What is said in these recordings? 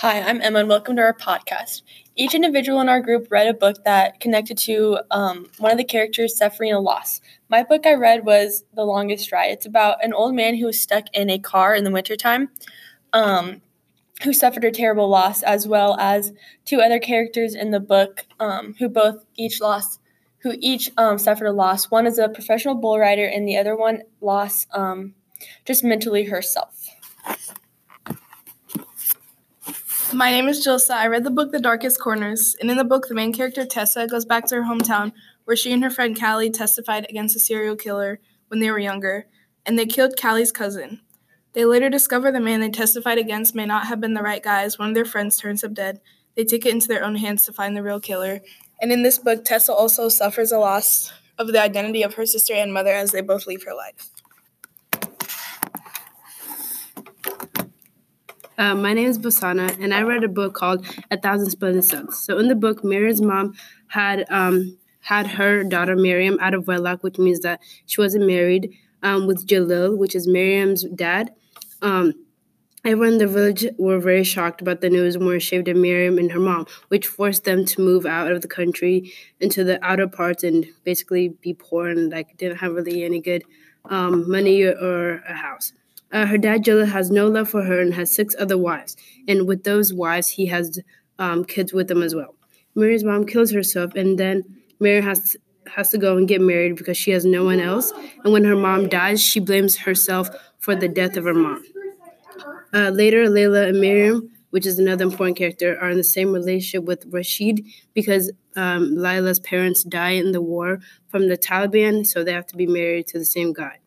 Hi, I'm Emma, and welcome to our podcast. Each individual in our group read a book that connected to um, one of the characters suffering a loss. My book I read was The Longest Ride. It's about an old man who was stuck in a car in the wintertime, um, who suffered a terrible loss, as well as two other characters in the book um, who both each lost, who each um, suffered a loss. One is a professional bull rider, and the other one lost um, just mentally herself. My name is Jilsa. I read the book The Darkest Corners, and in the book, the main character Tessa goes back to her hometown where she and her friend Callie testified against a serial killer when they were younger, and they killed Callie's cousin. They later discover the man they testified against may not have been the right guy as one of their friends turns up dead. They take it into their own hands to find the real killer. And in this book, Tessa also suffers a loss of the identity of her sister and mother as they both leave her life. Uh, my name is Basana, and I read a book called A Thousand Splendid Suns. So in the book, Miriam's mom had um, had her daughter Miriam out of wedlock, which means that she wasn't married, um, with Jalil, which is Miriam's dad. Um, everyone in the village were very shocked about the news and were ashamed of Miriam and her mom, which forced them to move out of the country into the outer parts and basically be poor and like didn't have really any good um, money or a house. Uh, her dad, Jilla, has no love for her and has six other wives. And with those wives, he has um, kids with them as well. Mary's mom kills herself, and then Mary has has to go and get married because she has no one else. And when her mom dies, she blames herself for the death of her mom. Uh, later, Laila and Miriam, which is another important character, are in the same relationship with Rashid because um, Lila's parents die in the war from the Taliban, so they have to be married to the same guy.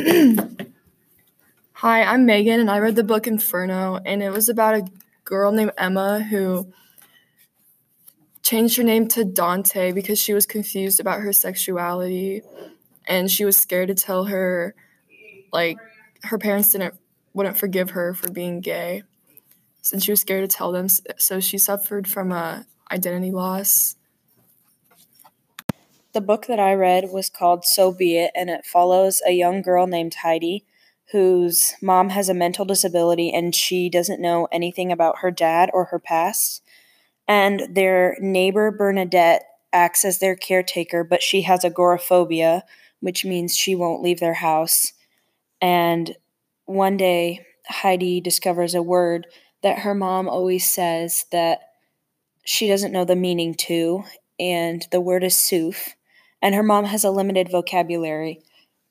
Hi, I'm Megan, and I read the book Inferno, and it was about a girl named Emma who changed her name to Dante because she was confused about her sexuality, and she was scared to tell her, like, her parents didn't wouldn't forgive her for being gay, since she was scared to tell them. So she suffered from a identity loss the book that I read was called So B. It, and it follows a young girl named Heidi whose mom has a mental disability and she doesn't know anything about her dad or her past. And their neighbor, Bernadette, acts as their caretaker, but she has agoraphobia, which means she won't leave their house. And one day, Heidi discovers a word that her mom always says that she doesn't know the meaning to, and the word is soof and her mom has a limited vocabulary,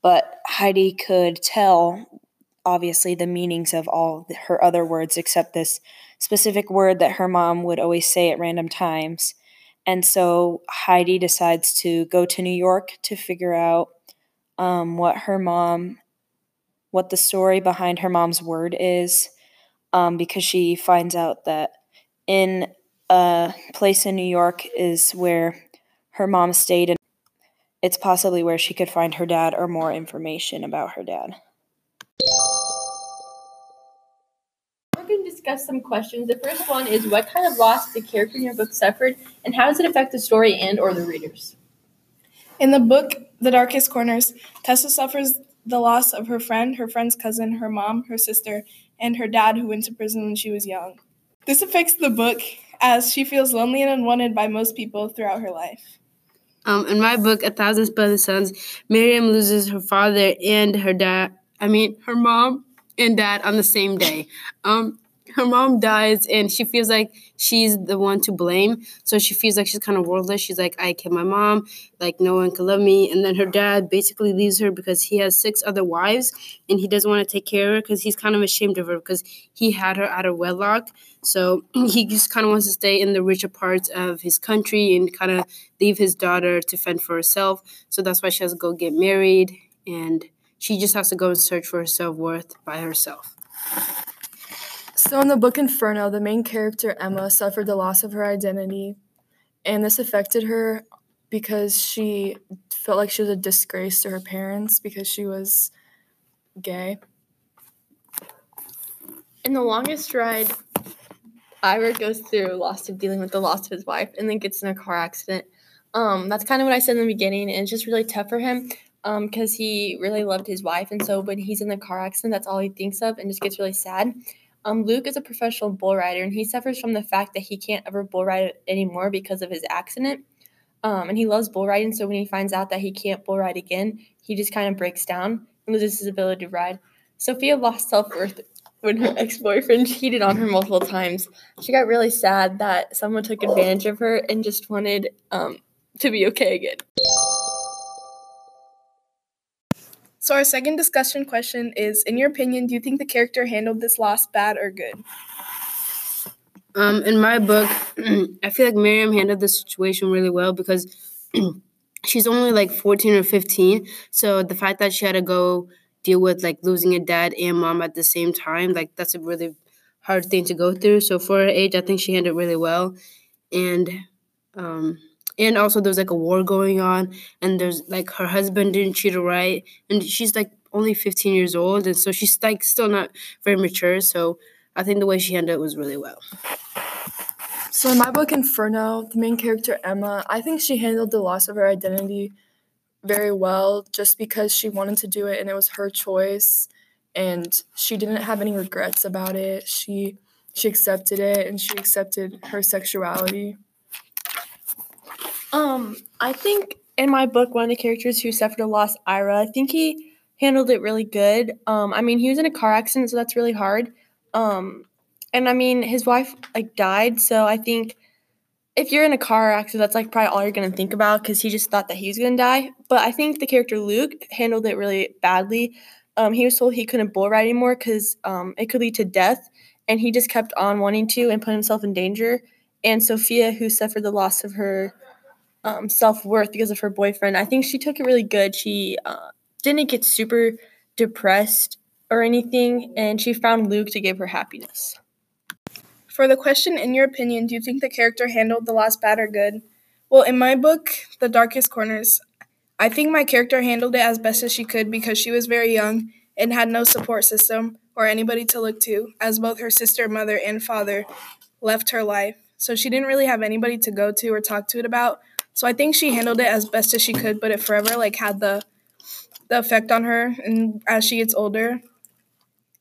but Heidi could tell obviously the meanings of all her other words except this specific word that her mom would always say at random times. And so Heidi decides to go to New York to figure out um, what her mom, what the story behind her mom's word is, um, because she finds out that in a place in New York is where her mom stayed it's possibly where she could find her dad or more information about her dad. We're going to discuss some questions. The first one is what kind of loss the character in your book suffered, and how does it affect the story and or the readers? In the book The Darkest Corners, Tessa suffers the loss of her friend, her friend's cousin, her mom, her sister, and her dad who went to prison when she was young. This affects the book as she feels lonely and unwanted by most people throughout her life. Um, in my book, A Thousand Splendid Suns, Miriam loses her father and her dad. I mean, her mom and dad on the same day. Um, her mom dies and she feels like she's the one to blame. So she feels like she's kind of worthless. She's like, I killed my mom. Like, no one can love me. And then her dad basically leaves her because he has six other wives and he doesn't want to take care of her because he's kind of ashamed of her because he had her out of wedlock. So he just kind of wants to stay in the richer parts of his country and kind of leave his daughter to fend for herself. So that's why she has to go get married and she just has to go and search for her self worth by herself. So, in the book Inferno, the main character, Emma, suffered the loss of her identity, and this affected her because she felt like she was a disgrace to her parents because she was gay. In the longest ride, Ira goes through loss of dealing with the loss of his wife and then gets in a car accident. Um, that's kind of what I said in the beginning, and it's just really tough for him. because he really loved his wife. And so when he's in the car accident, that's all he thinks of and just gets really sad. Um, Luke is a professional bull rider, and he suffers from the fact that he can't ever bull ride anymore because of his accident. Um, and he loves bull riding, so when he finds out that he can't bull ride again, he just kind of breaks down and loses his ability to ride. Sophia lost self worth when her ex boyfriend cheated on her multiple times. She got really sad that someone took advantage of her and just wanted um, to be okay again. So, our second discussion question is In your opinion, do you think the character handled this loss bad or good? Um, in my book, I feel like Miriam handled the situation really well because she's only like 14 or 15. So the fact that she had to go deal with like losing a dad and mom at the same time, like that's a really hard thing to go through. So for her age, I think she handled really well. And um and also there's like a war going on and there's like her husband didn't treat her right and she's like only 15 years old and so she's like still not very mature. So I think the way she handled it was really well. So in my book Inferno, the main character Emma, I think she handled the loss of her identity very well just because she wanted to do it and it was her choice and she didn't have any regrets about it. She she accepted it and she accepted her sexuality. Um, I think in my book, one of the characters who suffered a loss, Ira, I think he handled it really good. Um, I mean, he was in a car accident, so that's really hard. Um, and I mean, his wife like died, so I think if you're in a car accident, that's like probably all you're gonna think about because he just thought that he was gonna die. But I think the character Luke handled it really badly. Um, he was told he couldn't bull ride anymore because um, it could lead to death, and he just kept on wanting to and put himself in danger. And Sophia, who suffered the loss of her um, self worth because of her boyfriend, I think she took it really good. She uh, didn't get super depressed or anything, and she found Luke to give her happiness. For the question, in your opinion, do you think the character handled the loss bad or good? Well, in my book, The Darkest Corners, I think my character handled it as best as she could because she was very young and had no support system or anybody to look to, as both her sister, mother, and father left her life. So she didn't really have anybody to go to or talk to it about. So I think she handled it as best as she could, but it forever like had the the effect on her and as she gets older.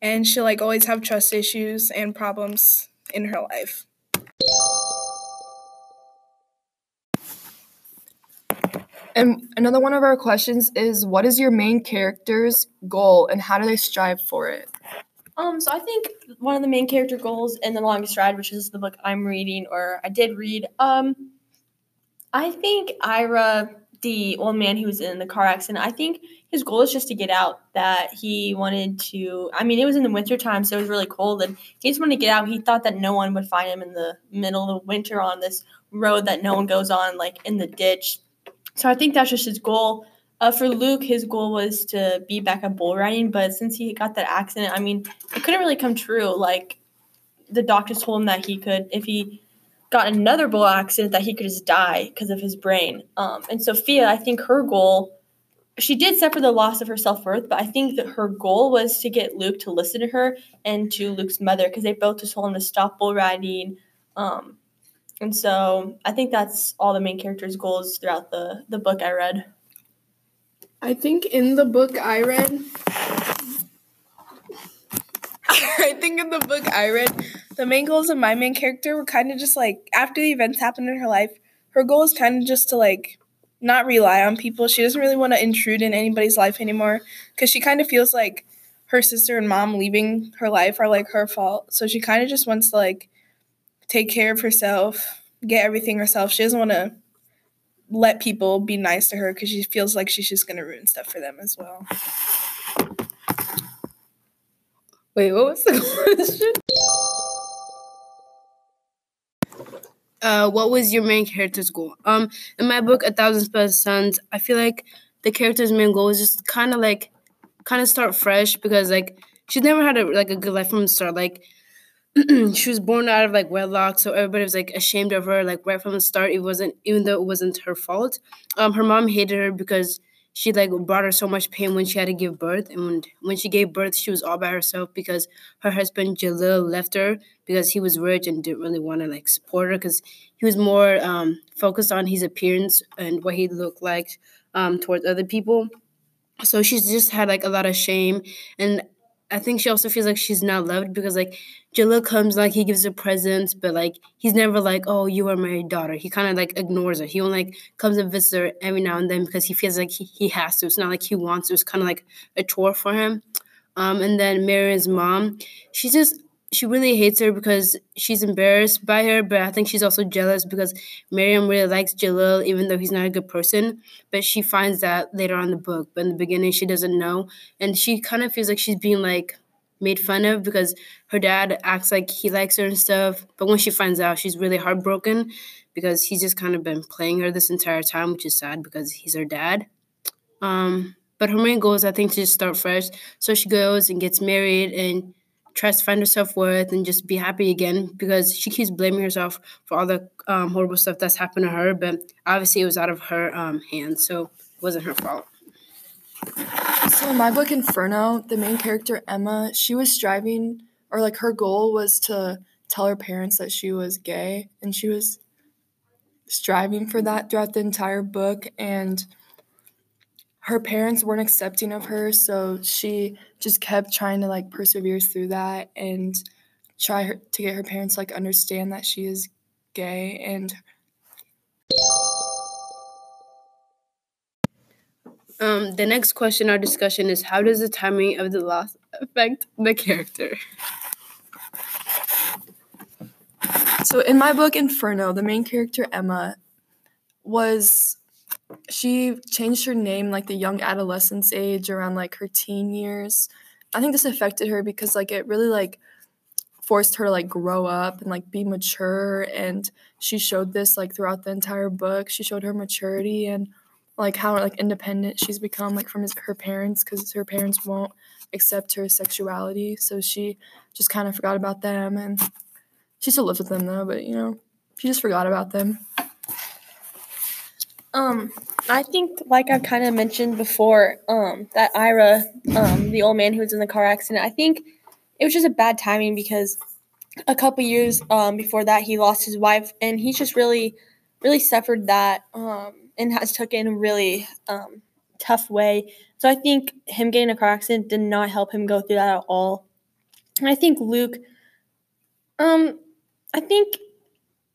And she'll like always have trust issues and problems in her life. And another one of our questions is what is your main character's goal and how do they strive for it? Um, so I think one of the main character goals in The Longest Ride, which is the book I'm reading or I did read, um, I think Ira, the old man who was in the car accident, I think his goal is just to get out. That he wanted to, I mean, it was in the winter time, so it was really cold, and he just wanted to get out. He thought that no one would find him in the middle of winter on this road that no one goes on, like in the ditch. So I think that's just his goal. Uh, for Luke, his goal was to be back at bull riding, but since he got that accident, I mean, it couldn't really come true. Like the doctors told him that he could, if he got another bull accident, that he could just die because of his brain. Um, and Sophia, I think her goal, she did suffer the loss of her self worth, but I think that her goal was to get Luke to listen to her and to Luke's mother because they both just told him to stop bull riding. Um, and so I think that's all the main characters' goals throughout the the book I read. I think in the book I read, I think in the book I read, the main goals of my main character were kind of just like after the events happened in her life, her goal is kind of just to like not rely on people. She doesn't really want to intrude in anybody's life anymore because she kind of feels like her sister and mom leaving her life are like her fault. So she kind of just wants to like take care of herself, get everything herself. She doesn't want to let people be nice to her because she feels like she's just going to ruin stuff for them as well. Wait, what was the question? Uh, what was your main character's goal? Um, in my book, A Thousand Split Suns, I feel like the character's main goal is just kind of like, kind of start fresh because like she's never had a like a good life from the start. Like she was born out of like wedlock, so everybody was like ashamed of her like right from the start. It wasn't even though it wasn't her fault. Um, her mom hated her because she like brought her so much pain when she had to give birth, and when, when she gave birth, she was all by herself because her husband Jalil left her because he was rich and didn't really want to like support her because he was more um, focused on his appearance and what he looked like um, towards other people. so she's just had like a lot of shame and I think she also feels like she's not loved because like Jalil comes like he gives her presents, but like he's never like, oh, you are my daughter. He kind of like ignores her. He only like comes and visits her every now and then because he feels like he, he has to. It's not like he wants to. It's kind of like a chore for him. Um, and then Miriam's mom, she just she really hates her because she's embarrassed by her, but I think she's also jealous because Miriam really likes Jalil, even though he's not a good person. But she finds that later on in the book. But in the beginning, she doesn't know. And she kind of feels like she's being like made fun of because her dad acts like he likes her and stuff. But when she finds out, she's really heartbroken because he's just kind of been playing her this entire time, which is sad because he's her dad. Um, but her main goal is, I think, to just start fresh. So she goes and gets married and tries to find her self worth and just be happy again because she keeps blaming herself for all the um, horrible stuff that's happened to her. But obviously, it was out of her um, hands, so it wasn't her fault. So in my book Inferno, the main character Emma, she was striving or like her goal was to tell her parents that she was gay and she was striving for that throughout the entire book and her parents weren't accepting of her, so she just kept trying to like persevere through that and try her, to get her parents like understand that she is gay and um, the next question our discussion is how does the timing of the loss affect the character? So in my book inferno the main character emma was she changed her name like the young adolescence age around like her teen years. I think this affected her because like it really like forced her to like grow up and like be mature and she showed this like throughout the entire book. She showed her maturity and like how like independent she's become like from his, her parents because her parents won't accept her sexuality so she just kind of forgot about them and she still lives with them though but you know she just forgot about them um, I think, like I've kind of mentioned before, um, that Ira, um, the old man who was in the car accident, I think it was just a bad timing because a couple years um, before that, he lost his wife, and he's just really, really suffered that um, and has took in a really um, tough way. So I think him getting a car accident did not help him go through that at all. And I think Luke, um, I think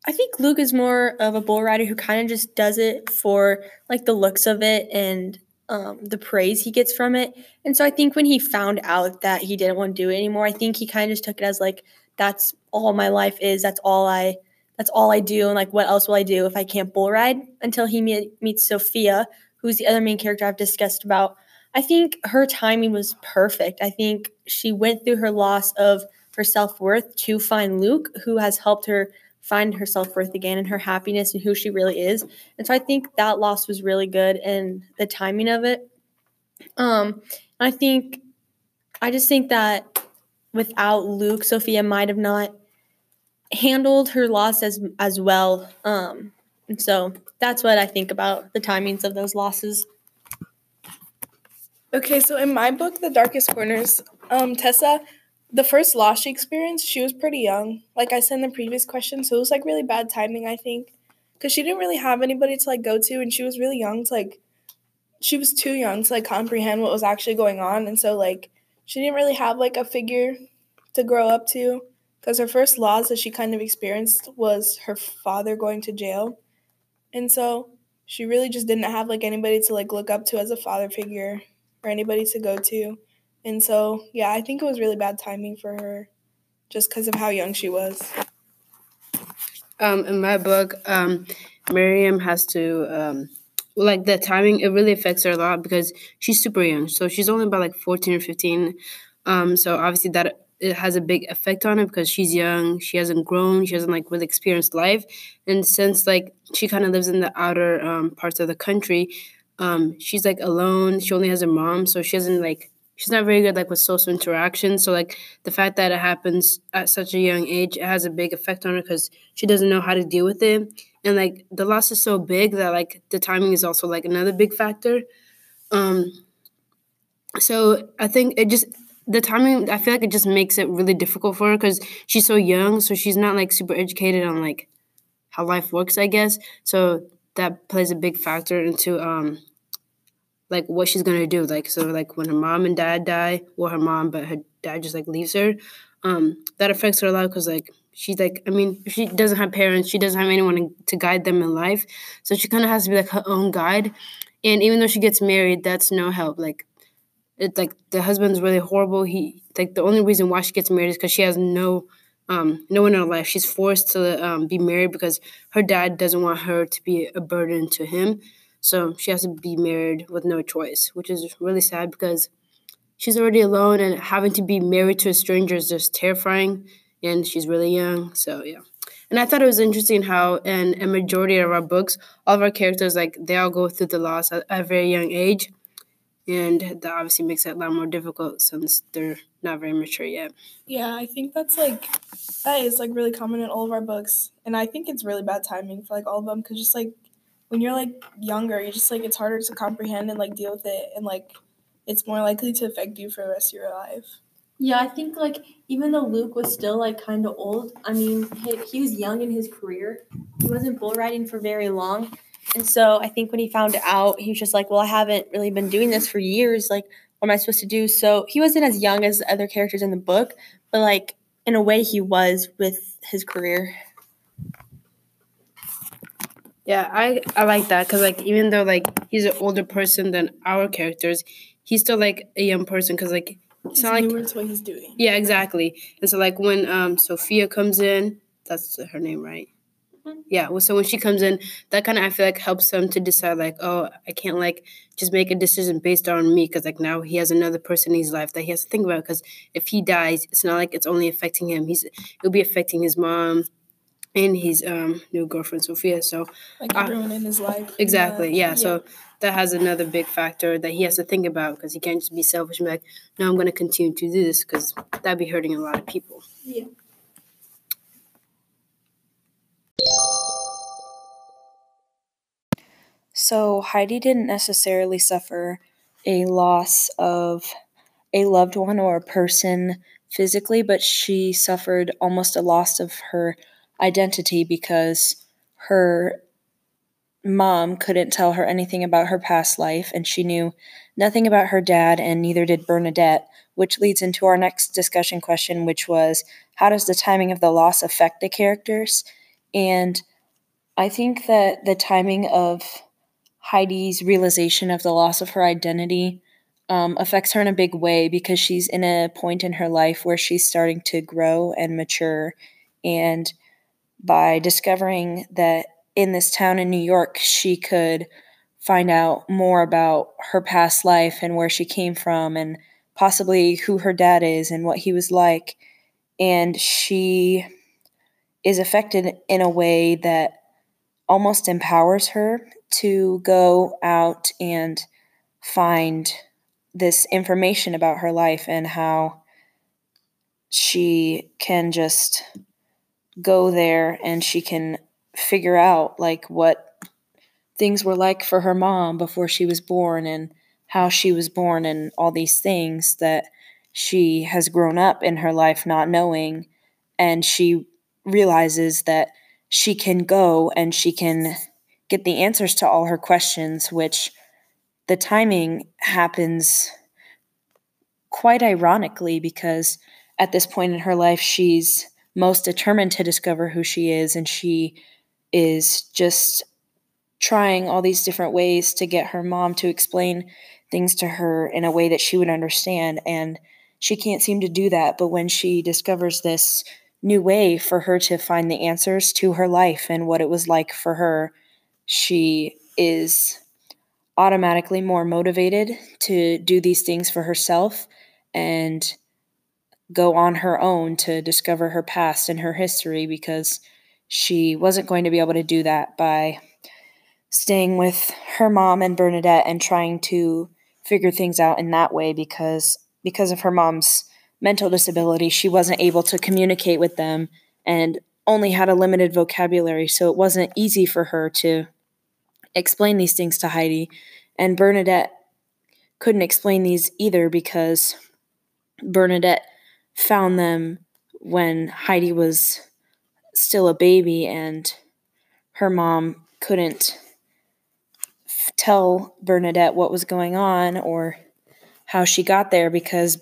I think Luke is more of a bull rider who kind of just does it for like the looks of it and um, the praise he gets from it. And so I think when he found out that he didn't want to do it anymore, I think he kind of just took it as like that's all my life is. That's all I that's all I do. And like what else will I do if I can't bull ride? Until he meet, meets Sophia, who's the other main character I've discussed about. I think her timing was perfect. I think she went through her loss of her self worth to find Luke, who has helped her find her self worth again and her happiness and who she really is. And so I think that loss was really good and the timing of it. Um, I think, I just think that without Luke, Sophia might have not handled her loss as as well. Um, and so that's what I think about the timings of those losses. Okay, so in my book, The Darkest Corners, um, Tessa the first loss she experienced, she was pretty young. Like I said in the previous question, so it was like really bad timing, I think, because she didn't really have anybody to like go to, and she was really young to like, she was too young to like comprehend what was actually going on, and so like she didn't really have like a figure to grow up to, because her first loss that she kind of experienced was her father going to jail, and so she really just didn't have like anybody to like look up to as a father figure or anybody to go to. And so, yeah, I think it was really bad timing for her just because of how young she was. Um, in my book, um, Miriam has to, um, like, the timing, it really affects her a lot because she's super young. So she's only about like 14 or 15. Um, so obviously, that it has a big effect on her because she's young, she hasn't grown, she hasn't like really experienced life. And since like she kind of lives in the outer um, parts of the country, um, she's like alone. She only has her mom, so she hasn't like she's not very good like with social interaction. So like the fact that it happens at such a young age it has a big effect on her because she doesn't know how to deal with it. And like the loss is so big that like the timing is also like another big factor. Um so i think it just the timing i feel like it just makes it really difficult for her because she's so young so she's not like super educated on like how life works i guess. So that plays a big factor into um like what she's gonna do. Like so, like when her mom and dad die, or her mom, but her dad just like leaves her. Um, that affects her a lot because like she's like, I mean, she doesn't have parents, she doesn't have anyone to guide them in life, so she kind of has to be like her own guide. And even though she gets married, that's no help. Like it's like the husband's really horrible. He like the only reason why she gets married is because she has no um, no one in her life. She's forced to um, be married because her dad doesn't want her to be a burden to him. So she has to be married with no choice, which is really sad because she's already alone and having to be married to a stranger is just terrifying. And she's really young. So, yeah. And I thought it was interesting how, in a majority of our books, all of our characters, like, they all go through the loss at a very young age. And that obviously makes it a lot more difficult since they're not very mature yet. Yeah, I think that's like that is like really common in all of our books, and I think it's really bad timing for like all of them because just like when you're like younger, you just like it's harder to comprehend and like deal with it, and like it's more likely to affect you for the rest of your life. Yeah, I think like even though Luke was still like kind of old, I mean he, he was young in his career. He wasn't bull riding for very long, and so I think when he found out, he was just like, "Well, I haven't really been doing this for years. Like, what am I supposed to do?" So he wasn't as young as the other characters in the book, but like in a way, he was with his career. Yeah, I I like that because like even though like he's an older person than our characters, he's still like a young person because like it's He's not like what he's doing. yeah exactly. And so like when um Sophia comes in, that's her name, right? Mhm. Yeah. Well, so when she comes in, that kind of I feel like helps him to decide like, oh, I can't like just make a decision based on me because like now he has another person in his life that he has to think about because if he dies, it's not like it's only affecting him. He's it'll be affecting his mom and his um new girlfriend Sophia. So Like Uh, everyone in his life. Exactly. much. Yeah. So that has another big factor that he has to think about because he can't just be selfish and be like, no, I'm going to continue to do this because that'd be hurting a lot of people. Yeah. So Heidi didn't necessarily suffer a loss of a loved one or a person physically, but she suffered almost a loss of her identity because her mom couldn't tell her anything about her past life and she knew nothing about her dad and neither did Bernadette, which leads into our next discussion question which was how does the timing of the loss affect the characters? And I think that the timing of Heidi's realization of the loss of her identity um, affects her in a big way because she's in a point in her life where she's starting to grow and mature. And by discovering that in this town in New York, she could find out more about her past life and where she came from and possibly who her dad is and what he was like. And she is affected in a way that almost empowers her to go out and find this information about her life and how she can just go there and she can figure out like what things were like for her mom before she was born and how she was born and all these things that she has grown up in her life not knowing. And she realizes that she can go and she can get the answers to all her questions, which the timing happens quite ironically because at this point in her life, she's most determined to discover who she is, and she is just trying all these different ways to get her mom to explain things to her in a way that she would understand. And she can't seem to do that. But when she discovers this new way for her to find the answers to her life and what it was like for her, she is automatically more motivated to do these things for herself and go on her own to discover her past and her history because she wasn't going to be able to do that by staying with her mom and Bernadette and trying to figure things out in that way because because of her mom's mental disability she wasn't able to communicate with them and only had a limited vocabulary. So it wasn't easy for her to explain these things to Heidi. And Bernadette couldn't explain these either because Bernadette found them when Heidi was still a baby and her mom couldn't tell Bernadette what was going on or how she got there because,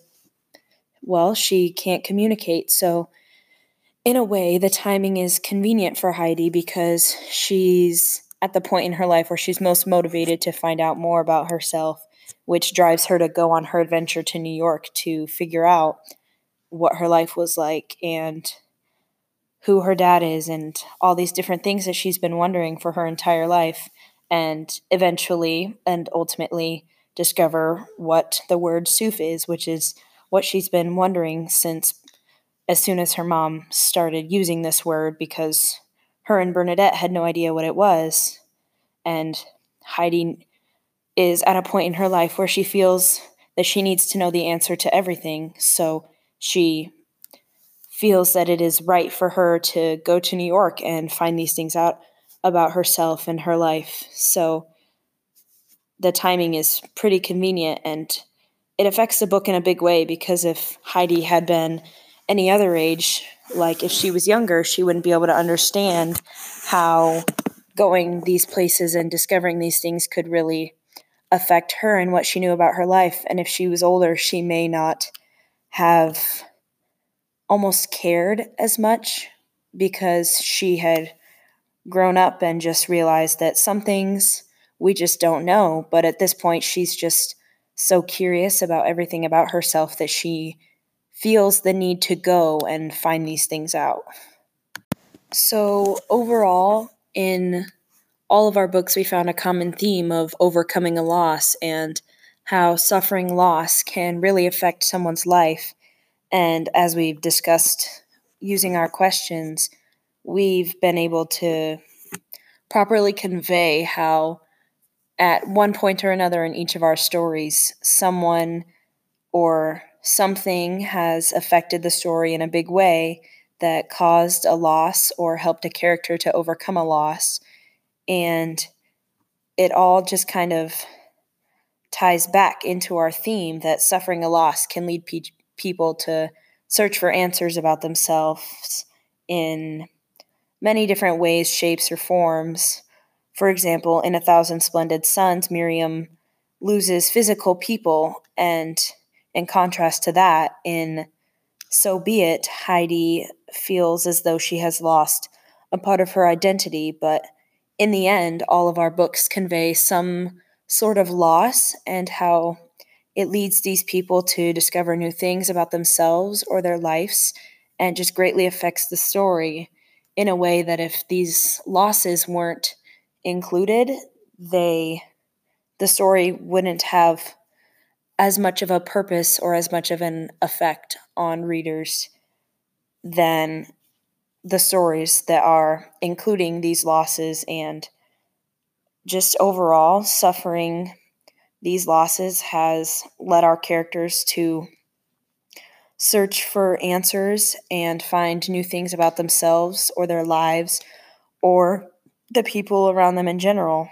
well, she can't communicate. So, in a way, the timing is convenient for Heidi because she's at the point in her life where she's most motivated to find out more about herself, which drives her to go on her adventure to New York to figure out what her life was like and who her dad is and all these different things that she's been wondering for her entire life and eventually and ultimately discover what the word soof is, which is what she's been wondering since as soon as her mom started using this word because her and Bernadette had no idea what it was. And Heidi is at a point in her life where she feels that she needs to know the answer to everything. So she feels that it is right for her to go to New York and find these things out about herself and her life. So the timing is pretty convenient and it affects the book in a big way because if Heidi had been any other age, like if she was younger, she wouldn't be able to understand how going these places and discovering these things could really affect her and what she knew about her life. And if she was older, she may not have almost cared as much because she had grown up and just realized that some things we just don't know. But at this point, she's just so curious about everything about herself that she feels the need to go and find these things out. So, overall, in all of our books, we found a common theme of overcoming a loss and how suffering loss can really affect someone's life. And as we've discussed using our questions, we've been able to properly convey how, at one point or another in each of our stories, someone or something has affected the story in a big way that caused a loss or helped a character to overcome a loss. And it all just kind of ties back into our theme that suffering a loss can lead pe- people to search for answers about themselves in many different ways, shapes, or forms. For example, in A Thousand Splendid Suns, Miriam loses physical people, and in contrast to that, in So B. It, Heidi feels as though she has lost a part of her identity, but in the end, all of our books convey some sort of loss and how it leads these people to discover new things about themselves or their lives and just greatly affects the story in a way that if these losses weren't included, they the story wouldn't have as much of a purpose or as much of an effect on readers than the stories that are including these losses and just overall suffering these losses has led our characters to search for answers and find new things about themselves or their lives or the people around them in general.